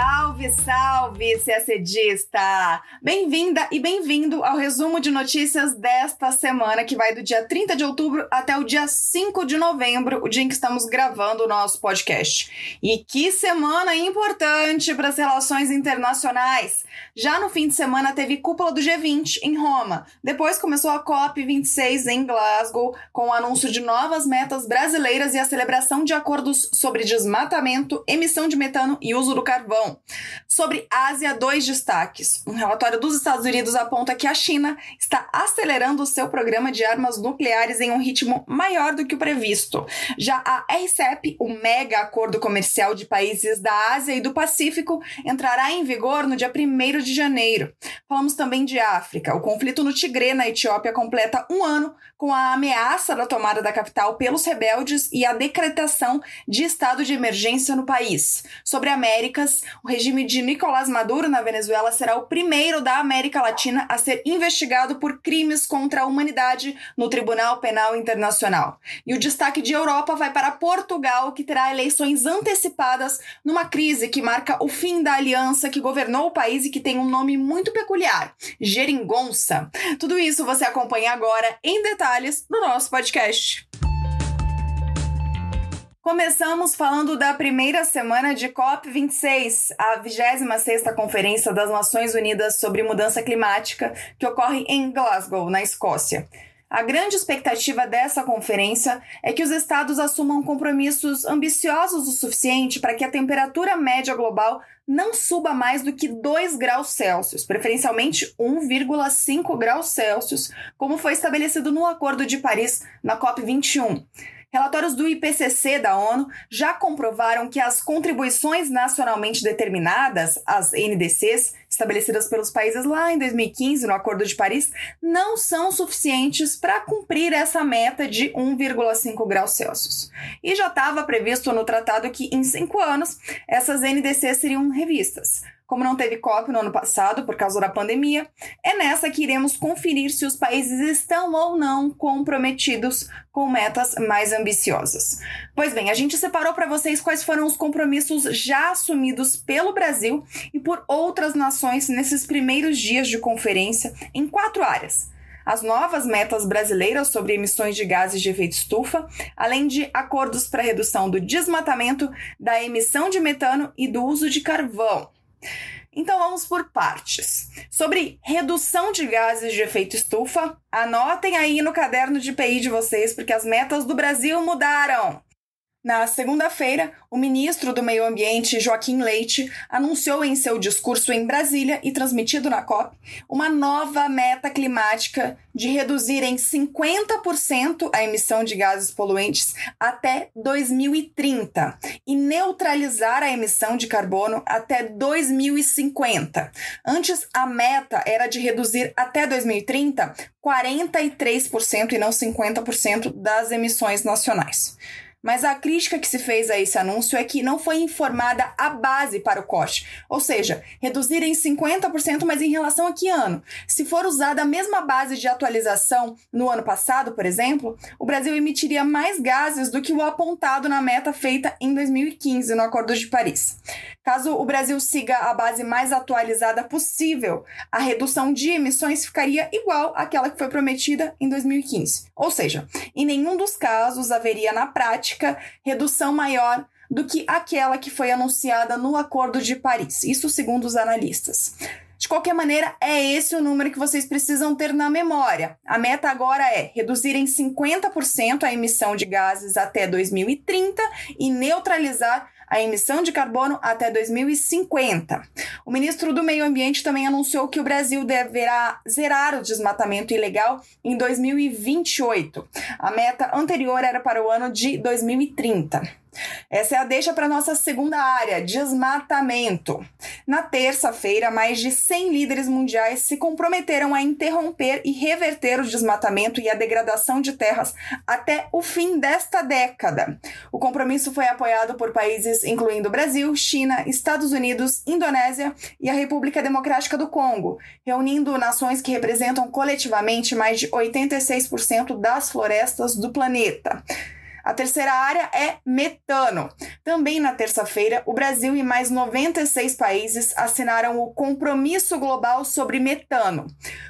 Salve, salve, CACDista! Bem-vinda e bem-vindo ao resumo de notícias desta semana, que vai do dia 30 de outubro até o dia 5 de novembro, o dia em que estamos gravando o nosso podcast. E que semana importante para as relações internacionais! Já no fim de semana teve cúpula do G20 em Roma, depois começou a COP26 em Glasgow, com o anúncio de novas metas brasileiras e a celebração de acordos sobre desmatamento, emissão de metano e uso do carvão Sobre Ásia, dois destaques. Um relatório dos Estados Unidos aponta que a China está acelerando o seu programa de armas nucleares em um ritmo maior do que o previsto. Já a RCEP, o mega acordo comercial de países da Ásia e do Pacífico, entrará em vigor no dia 1 de janeiro. Falamos também de África. O conflito no Tigré, na Etiópia, completa um ano com a ameaça da tomada da capital pelos rebeldes e a decretação de estado de emergência no país. Sobre Américas, o regime de Nicolás Maduro na Venezuela será o primeiro da América Latina a ser investigado por crimes contra a humanidade no Tribunal Penal Internacional. E o destaque de Europa vai para Portugal, que terá eleições antecipadas numa crise que marca o fim da aliança que governou o país e que tem um nome muito peculiar: Geringonça. Tudo isso você acompanha agora em detalhes no nosso podcast. Começamos falando da primeira semana de COP26, a 26ª Conferência das Nações Unidas sobre Mudança Climática, que ocorre em Glasgow, na Escócia. A grande expectativa dessa conferência é que os estados assumam compromissos ambiciosos o suficiente para que a temperatura média global não suba mais do que 2 graus Celsius, preferencialmente 1,5 graus Celsius, como foi estabelecido no Acordo de Paris na COP21. Relatórios do IPCC da ONU já comprovaram que as contribuições nacionalmente determinadas, as NDCs, estabelecidas pelos países lá em 2015 no Acordo de Paris, não são suficientes para cumprir essa meta de 1,5 graus Celsius. E já estava previsto no tratado que em cinco anos essas NDCs seriam revistas. Como não teve COP no ano passado por causa da pandemia, é nessa que iremos conferir se os países estão ou não comprometidos com metas mais ambiciosas. Pois bem, a gente separou para vocês quais foram os compromissos já assumidos pelo Brasil e por outras nações nesses primeiros dias de conferência em quatro áreas as novas metas brasileiras sobre emissões de gases de efeito estufa, além de acordos para redução do desmatamento, da emissão de metano e do uso de carvão. Então vamos por partes. Sobre redução de gases de efeito estufa, anotem aí no caderno de PI de vocês, porque as metas do Brasil mudaram. Na segunda-feira, o ministro do Meio Ambiente, Joaquim Leite, anunciou em seu discurso em Brasília e transmitido na COP uma nova meta climática de reduzir em 50% a emissão de gases poluentes até 2030 e neutralizar a emissão de carbono até 2050. Antes, a meta era de reduzir até 2030 43% e não 50% das emissões nacionais. Mas a crítica que se fez a esse anúncio é que não foi informada a base para o corte, ou seja, reduzir em 50%, mas em relação a que ano? Se for usada a mesma base de atualização no ano passado, por exemplo, o Brasil emitiria mais gases do que o apontado na meta feita em 2015 no Acordo de Paris. Caso o Brasil siga a base mais atualizada possível, a redução de emissões ficaria igual àquela que foi prometida em 2015. Ou seja, em nenhum dos casos haveria na prática redução maior do que aquela que foi anunciada no Acordo de Paris. Isso segundo os analistas. De qualquer maneira, é esse o número que vocês precisam ter na memória. A meta agora é reduzir em 50% a emissão de gases até 2030 e neutralizar a emissão de carbono até 2050. O ministro do Meio Ambiente também anunciou que o Brasil deverá zerar o desmatamento ilegal em 2028. A meta anterior era para o ano de 2030. Essa é a deixa para nossa segunda área, desmatamento. Na terça-feira, mais de 100 líderes mundiais se comprometeram a interromper e reverter o desmatamento e a degradação de terras até o fim desta década. O compromisso foi apoiado por países incluindo Brasil, China, Estados Unidos, Indonésia e a República Democrática do Congo, reunindo nações que representam coletivamente mais de 86% das florestas do planeta. A terceira área é metano. Também na terça-feira, o Brasil e mais 96 países assinaram o Compromisso Global sobre Metano.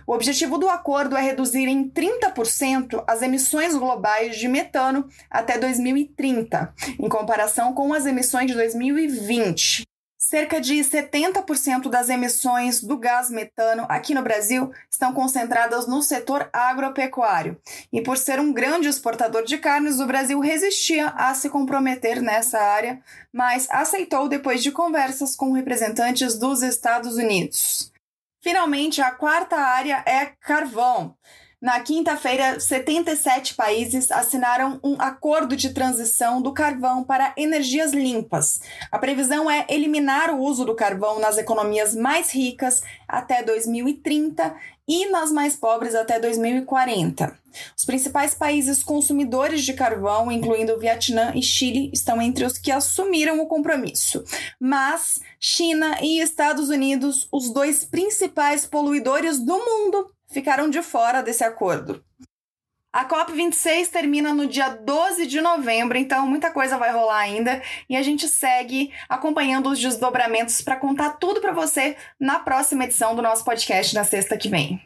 O objetivo do acordo é reduzir em 30% as emissões globais de metano até 2030, em comparação com as emissões de 2020. Cerca de 70% das emissões do gás metano aqui no Brasil estão concentradas no setor agropecuário. E por ser um grande exportador de carnes, o Brasil resistia a se comprometer nessa área, mas aceitou depois de conversas com representantes dos Estados Unidos. Finalmente, a quarta área é carvão. Na quinta-feira, 77 países assinaram um acordo de transição do carvão para energias limpas. A previsão é eliminar o uso do carvão nas economias mais ricas até 2030 e nas mais pobres até 2040. Os principais países consumidores de carvão, incluindo Vietnã e Chile, estão entre os que assumiram o compromisso. Mas China e Estados Unidos, os dois principais poluidores do mundo, ficaram de fora desse acordo. A COP26 termina no dia 12 de novembro, então muita coisa vai rolar ainda e a gente segue acompanhando os desdobramentos para contar tudo para você na próxima edição do nosso podcast na sexta que vem.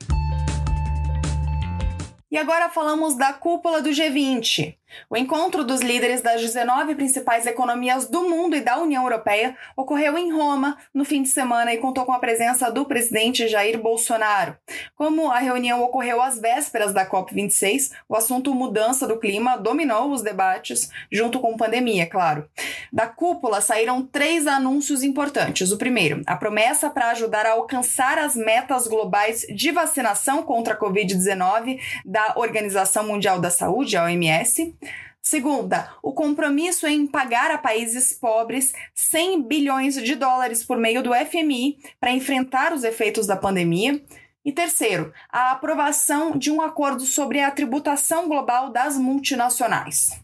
E agora falamos da cúpula do G20. O encontro dos líderes das 19 principais economias do mundo e da União Europeia ocorreu em Roma no fim de semana e contou com a presença do presidente Jair Bolsonaro. Como a reunião ocorreu às vésperas da COP26, o assunto mudança do clima dominou os debates, junto com pandemia, claro. Da cúpula saíram três anúncios importantes. O primeiro, a promessa para ajudar a alcançar as metas globais de vacinação contra a Covid-19 da Organização Mundial da Saúde, a OMS. Segunda, o compromisso em pagar a países pobres 100 bilhões de dólares por meio do FMI para enfrentar os efeitos da pandemia. E terceiro, a aprovação de um acordo sobre a tributação global das multinacionais.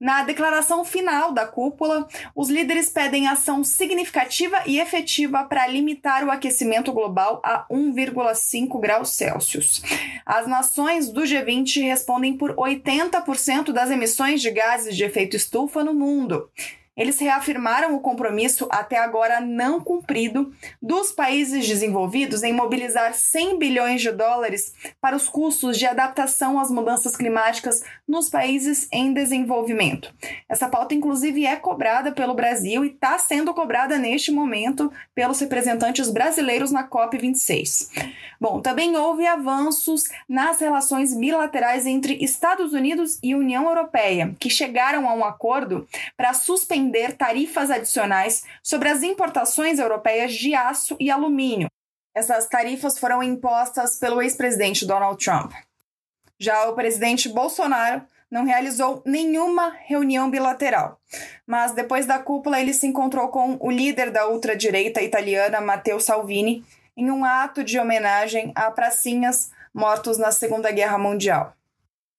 Na declaração final da cúpula, os líderes pedem ação significativa e efetiva para limitar o aquecimento global a 1,5 graus Celsius. As nações do G20 respondem por 80% das emissões de gases de efeito estufa no mundo eles reafirmaram o compromisso até agora não cumprido dos países desenvolvidos em mobilizar 100 bilhões de dólares para os custos de adaptação às mudanças climáticas nos países em desenvolvimento. Essa pauta, inclusive, é cobrada pelo Brasil e está sendo cobrada neste momento pelos representantes brasileiros na COP26. Bom, também houve avanços nas relações bilaterais entre Estados Unidos e União Europeia, que chegaram a um acordo para suspender tarifas adicionais sobre as importações europeias de aço e alumínio. Essas tarifas foram impostas pelo ex-presidente Donald Trump. Já o presidente Bolsonaro não realizou nenhuma reunião bilateral, mas depois da cúpula ele se encontrou com o líder da ultradireita italiana Matteo Salvini em um ato de homenagem a pracinhas mortos na Segunda Guerra Mundial.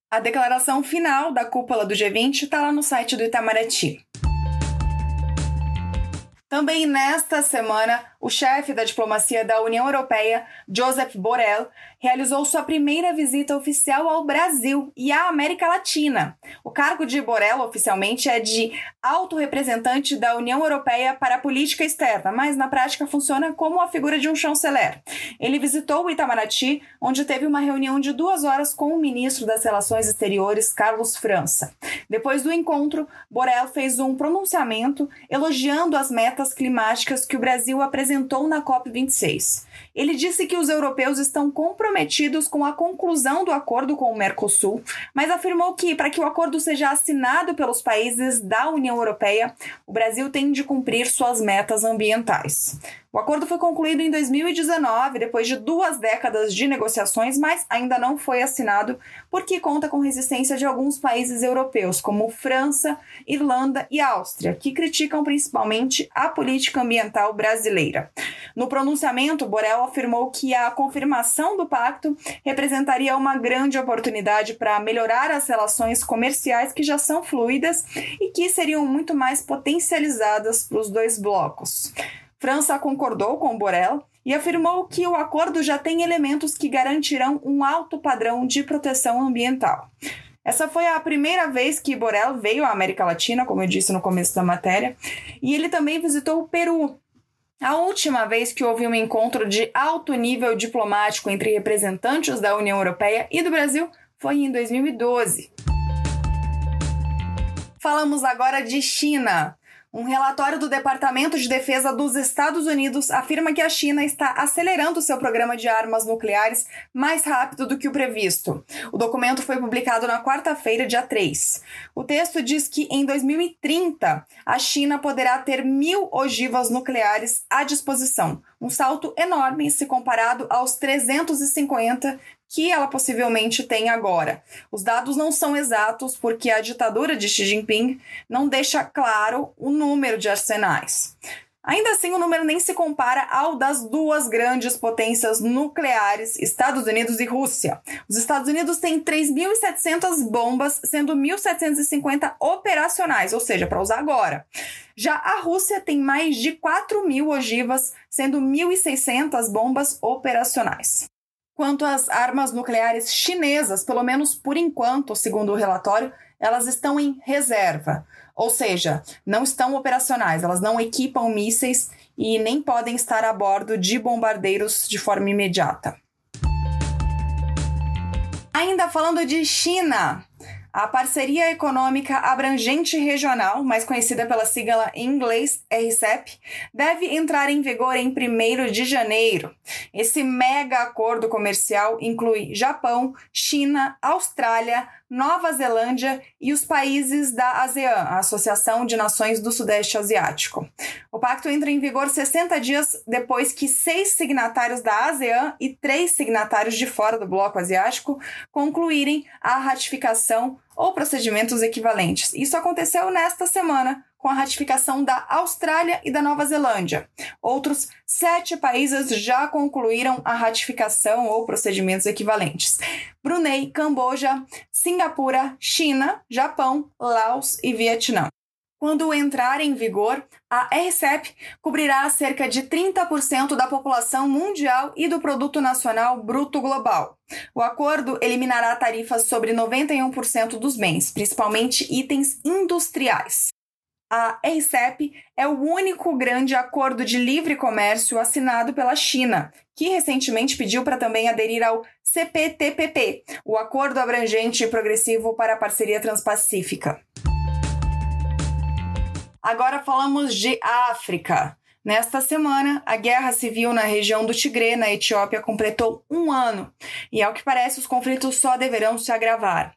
A declaração final da cúpula do G20 está lá no site do Itamaraty. Também nesta semana, o chefe da diplomacia da União Europeia, Joseph Borrell, realizou sua primeira visita oficial ao Brasil e à América Latina. O cargo de Borrell oficialmente é de alto representante da União Europeia para a política externa, mas na prática funciona como a figura de um chanceler. Ele visitou o Itamaraty, onde teve uma reunião de duas horas com o ministro das Relações Exteriores, Carlos França. Depois do encontro, Borrell fez um pronunciamento elogiando as metas climáticas que o Brasil apresentou na COP26. Ele disse que os europeus estão comprometidos com a conclusão do acordo com o Mercosul, mas afirmou que, para que o acordo seja assinado pelos países da União Europeia, o Brasil tem de cumprir suas metas ambientais. O acordo foi concluído em 2019, depois de duas décadas de negociações, mas ainda não foi assinado porque conta com resistência de alguns países europeus, como França, Irlanda e Áustria, que criticam principalmente a política ambiental brasileira. No pronunciamento, Borel afirmou que a confirmação do pacto representaria uma grande oportunidade para melhorar as relações comerciais que já são fluidas e que seriam muito mais potencializadas para os dois blocos. França concordou com Borel e afirmou que o acordo já tem elementos que garantirão um alto padrão de proteção ambiental. Essa foi a primeira vez que Borel veio à América Latina, como eu disse no começo da matéria, e ele também visitou o Peru. A última vez que houve um encontro de alto nível diplomático entre representantes da União Europeia e do Brasil foi em 2012. Falamos agora de China. Um relatório do Departamento de Defesa dos Estados Unidos afirma que a China está acelerando seu programa de armas nucleares mais rápido do que o previsto. O documento foi publicado na quarta-feira, dia 3. O texto diz que em 2030 a China poderá ter mil ogivas nucleares à disposição, um salto enorme se comparado aos 350 que ela possivelmente tem agora. Os dados não são exatos porque a ditadura de Xi Jinping não deixa claro o número de arsenais. Ainda assim, o número nem se compara ao das duas grandes potências nucleares, Estados Unidos e Rússia. Os Estados Unidos têm 3.700 bombas, sendo 1.750 operacionais, ou seja, para usar agora. Já a Rússia tem mais de 4 mil ogivas, sendo 1.600 bombas operacionais. Quanto às armas nucleares chinesas, pelo menos por enquanto, segundo o relatório, elas estão em reserva, ou seja, não estão operacionais, elas não equipam mísseis e nem podem estar a bordo de bombardeiros de forma imediata. Ainda falando de China, a Parceria Econômica Abrangente Regional, mais conhecida pela sigla em inglês RCEP, deve entrar em vigor em 1 de janeiro. Esse mega acordo comercial inclui Japão, China, Austrália, Nova Zelândia e os países da ASEAN, a Associação de Nações do Sudeste Asiático. O pacto entra em vigor 60 dias depois que seis signatários da ASEAN e três signatários de fora do bloco asiático concluírem a ratificação ou procedimentos equivalentes. Isso aconteceu nesta semana, com a ratificação da Austrália e da Nova Zelândia. Outros sete países já concluíram a ratificação ou procedimentos equivalentes: Brunei, Camboja, Singapura, China, Japão, Laos e Vietnã. Quando entrar em vigor, a RCEP cobrirá cerca de 30% da população mundial e do produto nacional bruto global. O acordo eliminará tarifas sobre 91% dos bens, principalmente itens industriais. A RCEP é o único grande acordo de livre comércio assinado pela China, que recentemente pediu para também aderir ao CPTPP, o Acordo Abrangente e Progressivo para a Parceria Transpacífica. Agora falamos de África. Nesta semana, a guerra civil na região do Tigre, na Etiópia, completou um ano e, ao que parece, os conflitos só deverão se agravar.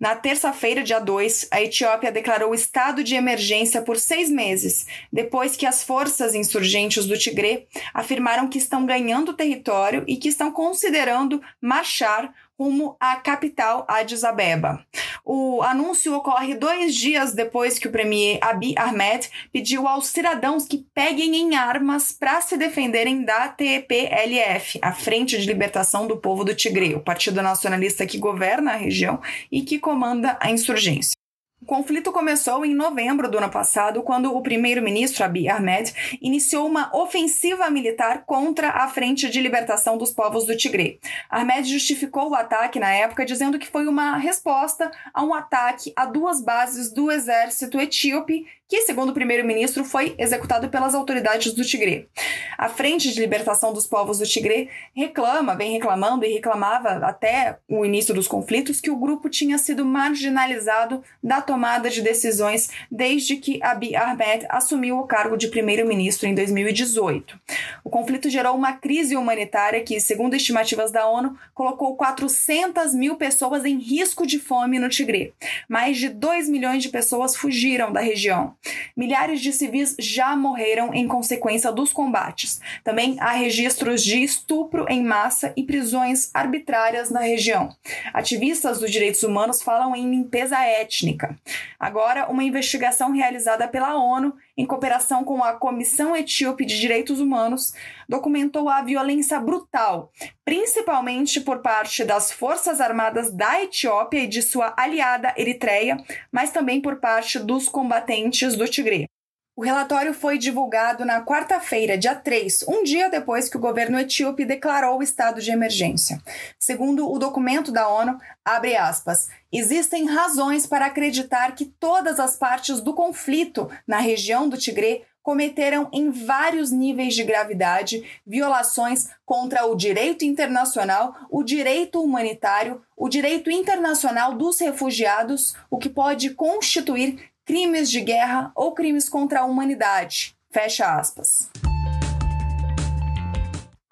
Na terça-feira, dia 2, a Etiópia declarou estado de emergência por seis meses, depois que as forças insurgentes do Tigre afirmaram que estão ganhando território e que estão considerando marchar rumo à capital Addis Abeba. O anúncio ocorre dois dias depois que o premier Abiy Ahmed pediu aos cidadãos que peguem em armas para se defenderem da TPLF, a Frente de Libertação do Povo do Tigre, o partido nacionalista que governa a região e que comanda a insurgência. O conflito começou em novembro do ano passado, quando o primeiro-ministro Abiy Ahmed iniciou uma ofensiva militar contra a Frente de Libertação dos Povos do Tigre. Ahmed justificou o ataque na época dizendo que foi uma resposta a um ataque a duas bases do exército etíope que, segundo o primeiro-ministro, foi executado pelas autoridades do Tigre. A Frente de Libertação dos Povos do Tigre reclama, vem reclamando e reclamava até o início dos conflitos que o grupo tinha sido marginalizado da tomada de decisões desde que Abiy Ahmed assumiu o cargo de primeiro-ministro em 2018. O conflito gerou uma crise humanitária que, segundo estimativas da ONU, colocou 400 mil pessoas em risco de fome no Tigre. Mais de 2 milhões de pessoas fugiram da região. Milhares de civis já morreram em consequência dos combates. Também há registros de estupro em massa e prisões arbitrárias na região. Ativistas dos direitos humanos falam em limpeza étnica. Agora, uma investigação realizada pela ONU em cooperação com a Comissão Etíope de Direitos Humanos, documentou a violência brutal, principalmente por parte das Forças Armadas da Etiópia e de sua aliada Eritreia, mas também por parte dos combatentes do Tigre. O relatório foi divulgado na quarta-feira, dia 3, um dia depois que o governo etíope declarou o estado de emergência. Segundo o documento da ONU, abre aspas, existem razões para acreditar que todas as partes do conflito na região do Tigre cometeram em vários níveis de gravidade violações contra o direito internacional, o direito humanitário, o direito internacional dos refugiados, o que pode constituir crimes de guerra ou crimes contra a humanidade. Fecha aspas.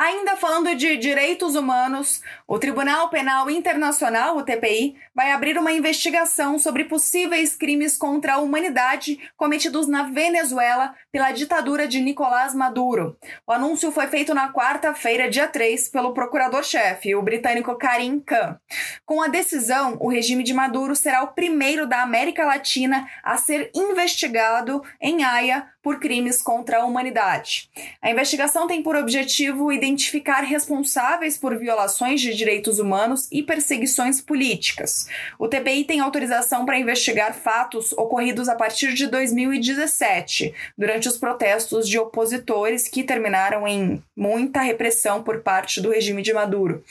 Ainda falando de direitos humanos, o Tribunal Penal Internacional, o TPI, vai abrir uma investigação sobre possíveis crimes contra a humanidade cometidos na Venezuela pela ditadura de Nicolás Maduro. O anúncio foi feito na quarta-feira, dia 3, pelo procurador-chefe, o britânico Karim Khan. Com a decisão, o regime de Maduro será o primeiro da América Latina a ser investigado em Haia por crimes contra a humanidade. A investigação tem por objetivo identificar responsáveis por violações de direitos humanos e perseguições políticas. O TPI tem autorização para investigar fatos ocorridos a partir de 2017, durante os protestos de opositores que terminaram em muita repressão por parte do regime de Maduro.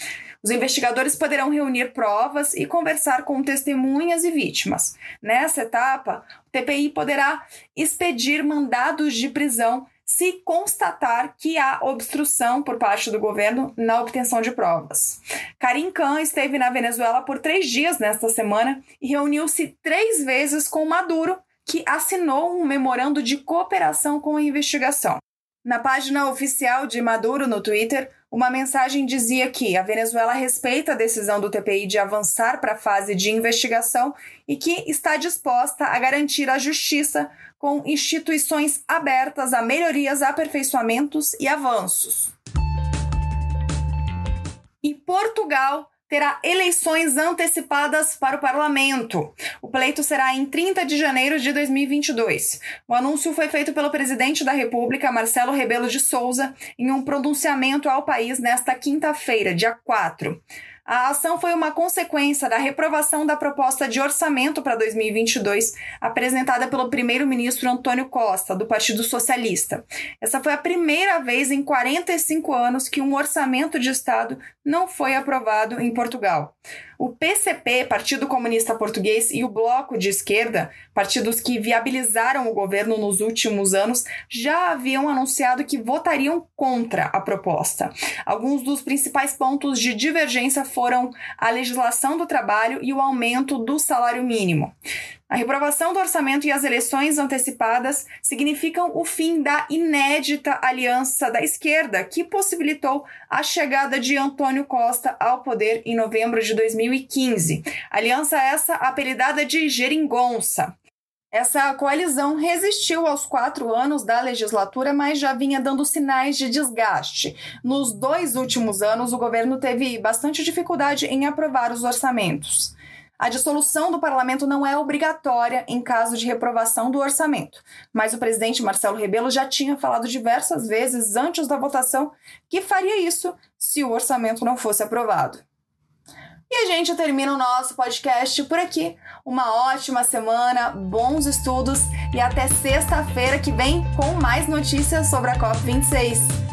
Os investigadores poderão reunir provas e conversar com testemunhas e vítimas. Nessa etapa, o TPI poderá expedir mandados de prisão se constatar que há obstrução por parte do governo na obtenção de provas. Karim Khan esteve na Venezuela por três dias nesta semana e reuniu-se três vezes com Maduro, que assinou um memorando de cooperação com a investigação. Na página oficial de Maduro no Twitter, uma mensagem dizia que a Venezuela respeita a decisão do TPI de avançar para a fase de investigação e que está disposta a garantir a justiça com instituições abertas a melhorias, aperfeiçoamentos e avanços. E Portugal terá eleições antecipadas para o parlamento. O pleito será em 30 de janeiro de 2022. O anúncio foi feito pelo presidente da República, Marcelo Rebelo de Souza, em um pronunciamento ao país nesta quinta-feira, dia 4. A ação foi uma consequência da reprovação da proposta de orçamento para 2022 apresentada pelo primeiro-ministro Antônio Costa, do Partido Socialista. Essa foi a primeira vez em 45 anos que um orçamento de Estado não foi aprovado em Portugal. O PCP, Partido Comunista Português, e o Bloco de Esquerda, partidos que viabilizaram o governo nos últimos anos, já haviam anunciado que votariam contra a proposta. Alguns dos principais pontos de divergência foram a legislação do trabalho e o aumento do salário mínimo. A reprovação do orçamento e as eleições antecipadas significam o fim da inédita aliança da esquerda, que possibilitou a chegada de Antônio Costa ao poder em novembro de 2015. Aliança essa apelidada de Geringonça. Essa coalizão resistiu aos quatro anos da legislatura, mas já vinha dando sinais de desgaste. Nos dois últimos anos, o governo teve bastante dificuldade em aprovar os orçamentos. A dissolução do parlamento não é obrigatória em caso de reprovação do orçamento, mas o presidente Marcelo Rebelo já tinha falado diversas vezes antes da votação que faria isso se o orçamento não fosse aprovado. E a gente termina o nosso podcast por aqui. Uma ótima semana, bons estudos e até sexta-feira que vem com mais notícias sobre a COP26.